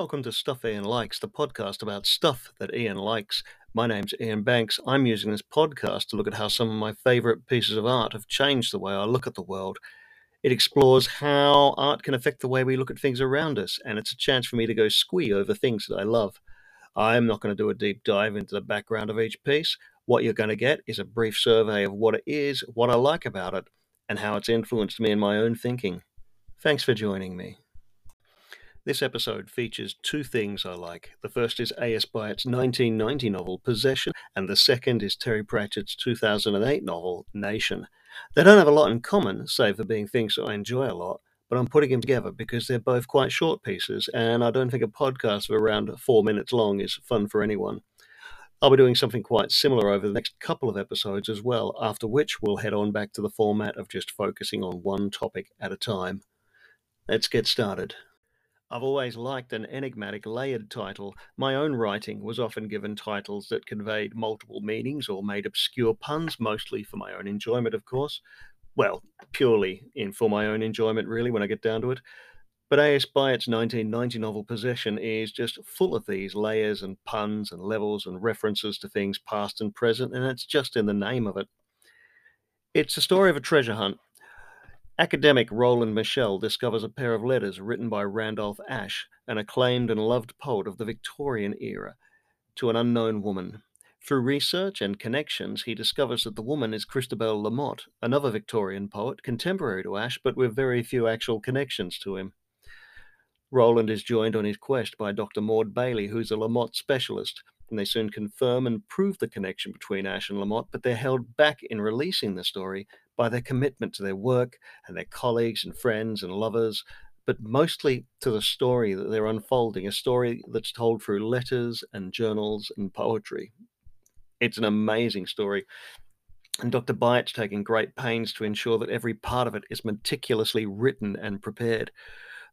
Welcome to Stuff Ian Likes, the podcast about stuff that Ian likes. My name's Ian Banks. I'm using this podcast to look at how some of my favourite pieces of art have changed the way I look at the world. It explores how art can affect the way we look at things around us, and it's a chance for me to go squee over things that I love. I'm not going to do a deep dive into the background of each piece. What you're going to get is a brief survey of what it is, what I like about it, and how it's influenced me in my own thinking. Thanks for joining me. This episode features two things I like. The first is A.S. Byatt's 1990 novel Possession, and the second is Terry Pratchett's 2008 novel Nation. They don't have a lot in common, save for being things that I enjoy a lot, but I'm putting them together because they're both quite short pieces, and I don't think a podcast of around four minutes long is fun for anyone. I'll be doing something quite similar over the next couple of episodes as well, after which we'll head on back to the format of just focusing on one topic at a time. Let's get started. I've always liked an enigmatic, layered title. My own writing was often given titles that conveyed multiple meanings or made obscure puns, mostly for my own enjoyment, of course. Well, purely in for my own enjoyment, really, when I get down to it. But A.S. Byatt's 1990 novel Possession is just full of these layers and puns and levels and references to things past and present, and it's just in the name of it. It's a story of a treasure hunt Academic Roland Michell discovers a pair of letters written by Randolph Ash, an acclaimed and loved poet of the Victorian era, to an unknown woman. Through research and connections, he discovers that the woman is Christabel LaMotte, another Victorian poet, contemporary to Ash, but with very few actual connections to him. Roland is joined on his quest by Dr. Maud Bailey, who's a LaMotte specialist, and they soon confirm and prove the connection between Ash and LaMotte, but they're held back in releasing the story by their commitment to their work and their colleagues and friends and lovers, but mostly to the story that they're unfolding, a story that's told through letters and journals and poetry. It's an amazing story. And Dr. Byatt's taking great pains to ensure that every part of it is meticulously written and prepared.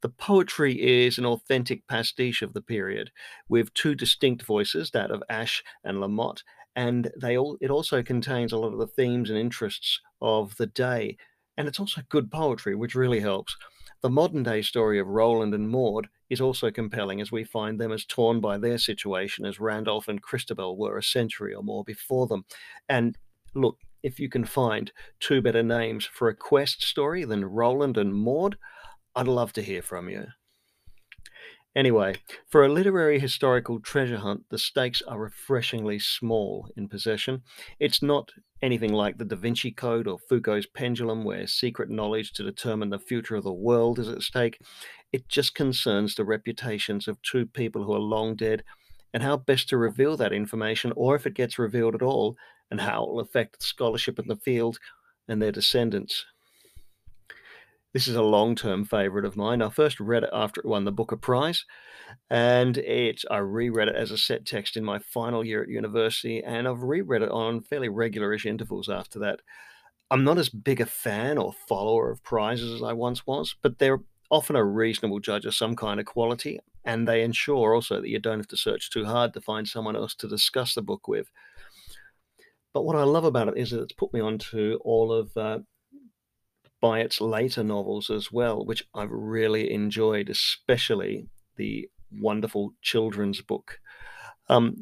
The poetry is an authentic pastiche of the period, with two distinct voices, that of Ash and LaMotte, and they all it also contains a lot of the themes and interests of the day and it's also good poetry which really helps. The modern day story of roland and maud is also compelling as we find them as torn by their situation as randolph and christabel were a century or more before them. And look if you can find two better names for a quest story than roland and maud i'd love to hear from you Anyway, for a literary historical treasure hunt, the stakes are refreshingly small in possession. It's not anything like the Da Vinci Code or Foucault's pendulum, where secret knowledge to determine the future of the world is at stake. It just concerns the reputations of two people who are long dead and how best to reveal that information, or if it gets revealed at all, and how it will affect scholarship in the field and their descendants. This is a long term favorite of mine. I first read it after it won the Booker Prize, and it I reread it as a set text in my final year at university, and I've reread it on fairly regularish intervals after that. I'm not as big a fan or follower of prizes as I once was, but they're often a reasonable judge of some kind of quality, and they ensure also that you don't have to search too hard to find someone else to discuss the book with. But what I love about it is that it's put me onto all of uh, Byatt's later novels as well, which I've really enjoyed, especially the wonderful children's book. Um,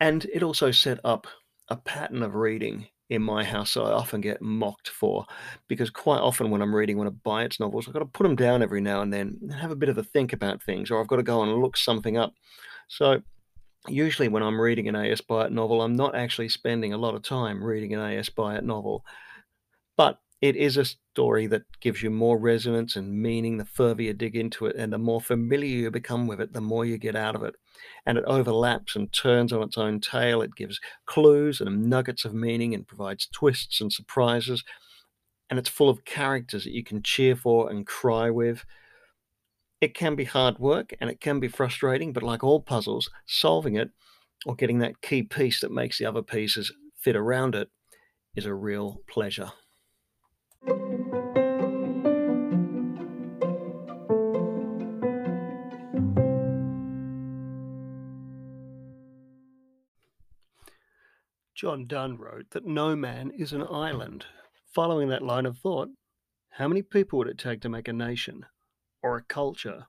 and it also set up a pattern of reading in my house I often get mocked for because quite often when I'm reading one of Byatt's novels, I've got to put them down every now and then and have a bit of a think about things, or I've got to go and look something up. So usually when I'm reading an A.S. Byatt novel, I'm not actually spending a lot of time reading an A.S. Byatt novel. But it is a story that gives you more resonance and meaning the further you dig into it and the more familiar you become with it the more you get out of it. And it overlaps and turns on its own tail. It gives clues and nuggets of meaning and provides twists and surprises. And it's full of characters that you can cheer for and cry with. It can be hard work and it can be frustrating but like all puzzles solving it or getting that key piece that makes the other pieces fit around it is a real pleasure John Donne wrote that no man is an island. Following that line of thought, how many people would it take to make a nation or a culture?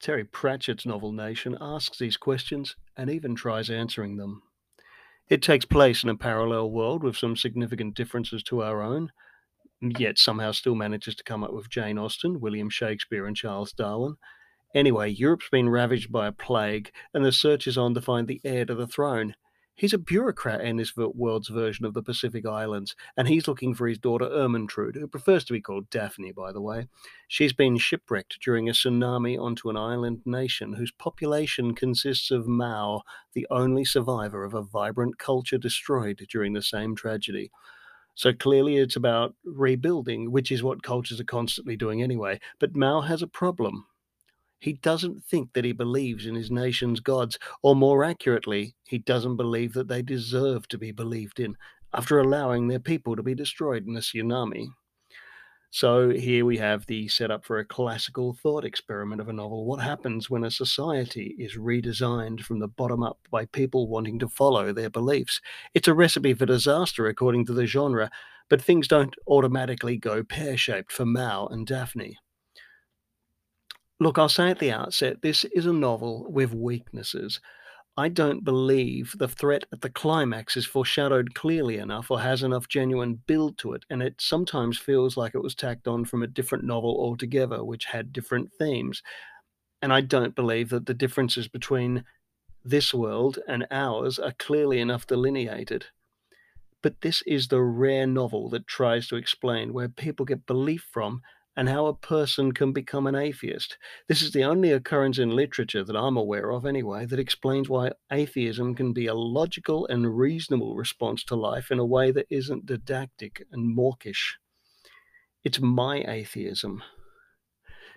Terry Pratchett's novel Nation asks these questions and even tries answering them. It takes place in a parallel world with some significant differences to our own, yet somehow still manages to come up with Jane Austen, William Shakespeare, and Charles Darwin. Anyway, Europe's been ravaged by a plague, and the search is on to find the heir to the throne. He's a bureaucrat in this world's version of the Pacific Islands, and he's looking for his daughter Ermintrude, who prefers to be called Daphne, by the way. She's been shipwrecked during a tsunami onto an island nation whose population consists of Mau, the only survivor of a vibrant culture destroyed during the same tragedy. So clearly, it's about rebuilding, which is what cultures are constantly doing anyway. But Mau has a problem. He doesn't think that he believes in his nation's gods, or more accurately, he doesn't believe that they deserve to be believed in after allowing their people to be destroyed in a tsunami. So here we have the setup for a classical thought experiment of a novel. What happens when a society is redesigned from the bottom up by people wanting to follow their beliefs? It's a recipe for disaster according to the genre, but things don't automatically go pear shaped for Mau and Daphne. Look, I'll say at the outset, this is a novel with weaknesses. I don't believe the threat at the climax is foreshadowed clearly enough or has enough genuine build to it, and it sometimes feels like it was tacked on from a different novel altogether, which had different themes. And I don't believe that the differences between this world and ours are clearly enough delineated. But this is the rare novel that tries to explain where people get belief from and how a person can become an atheist. This is the only occurrence in literature that I'm aware of, anyway, that explains why atheism can be a logical and reasonable response to life in a way that isn't didactic and mawkish. It's my atheism.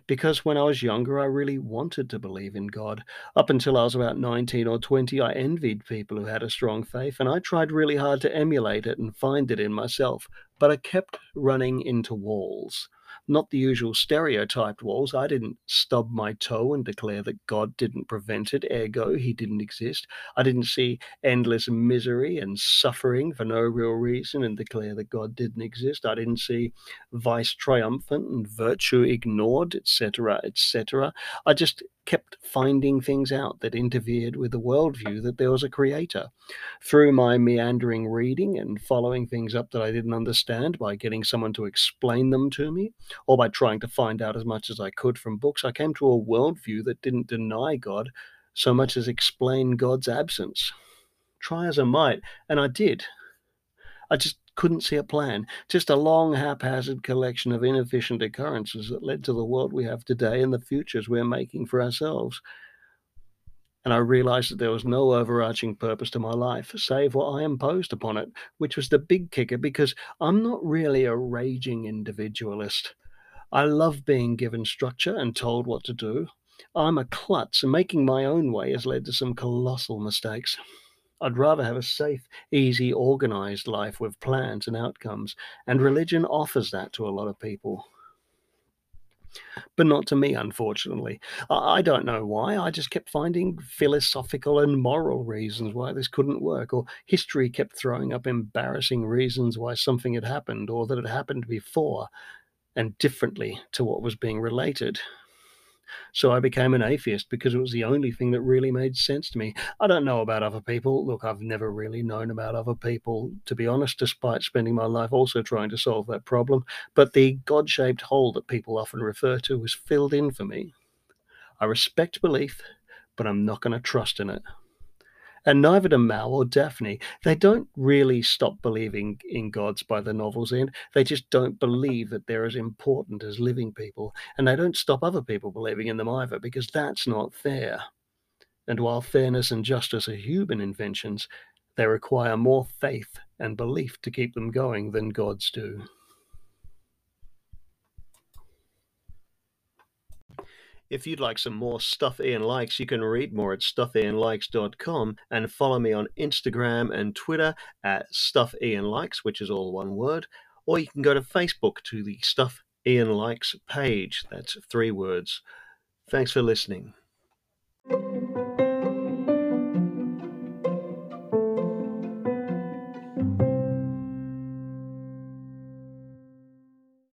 Because when I was younger, I really wanted to believe in God. Up until I was about 19 or 20, I envied people who had a strong faith, and I tried really hard to emulate it and find it in myself, but I kept running into walls not the usual stereotyped walls. I didn't stub my toe and declare that God didn't prevent it, ergo, he didn't exist. I didn't see endless misery and suffering for no real reason and declare that God didn't exist. I didn't see vice triumphant and virtue ignored, etc., etc. I just kept finding things out that interfered with the worldview that there was a creator. Through my meandering reading and following things up that I didn't understand by getting someone to explain them to me, or by trying to find out as much as I could from books, I came to a worldview that didn't deny God so much as explain God's absence. Try as I might, and I did. I just couldn't see a plan, just a long, haphazard collection of inefficient occurrences that led to the world we have today and the futures we're making for ourselves. And I realized that there was no overarching purpose to my life, save what I imposed upon it, which was the big kicker because I'm not really a raging individualist. I love being given structure and told what to do. I'm a klutz, and making my own way has led to some colossal mistakes. I'd rather have a safe, easy, organized life with plans and outcomes, and religion offers that to a lot of people. But not to me, unfortunately. I don't know why. I just kept finding philosophical and moral reasons why this couldn't work, or history kept throwing up embarrassing reasons why something had happened, or that it happened before and differently to what was being related. So I became an atheist because it was the only thing that really made sense to me. I don't know about other people. Look, I've never really known about other people, to be honest, despite spending my life also trying to solve that problem. But the God shaped hole that people often refer to was filled in for me. I respect belief, but I'm not going to trust in it and neither do Mau or Daphne. They don't really stop believing in gods by the novel's end. They just don't believe that they're as important as living people, and they don't stop other people believing in them either, because that's not fair. And while fairness and justice are human inventions, they require more faith and belief to keep them going than gods do. If you'd like some more Stuff Ian Likes, you can read more at stuffianlikes.com and follow me on Instagram and Twitter at Stuff Ian Likes, which is all one word, or you can go to Facebook to the Stuff Ian Likes page. That's three words. Thanks for listening.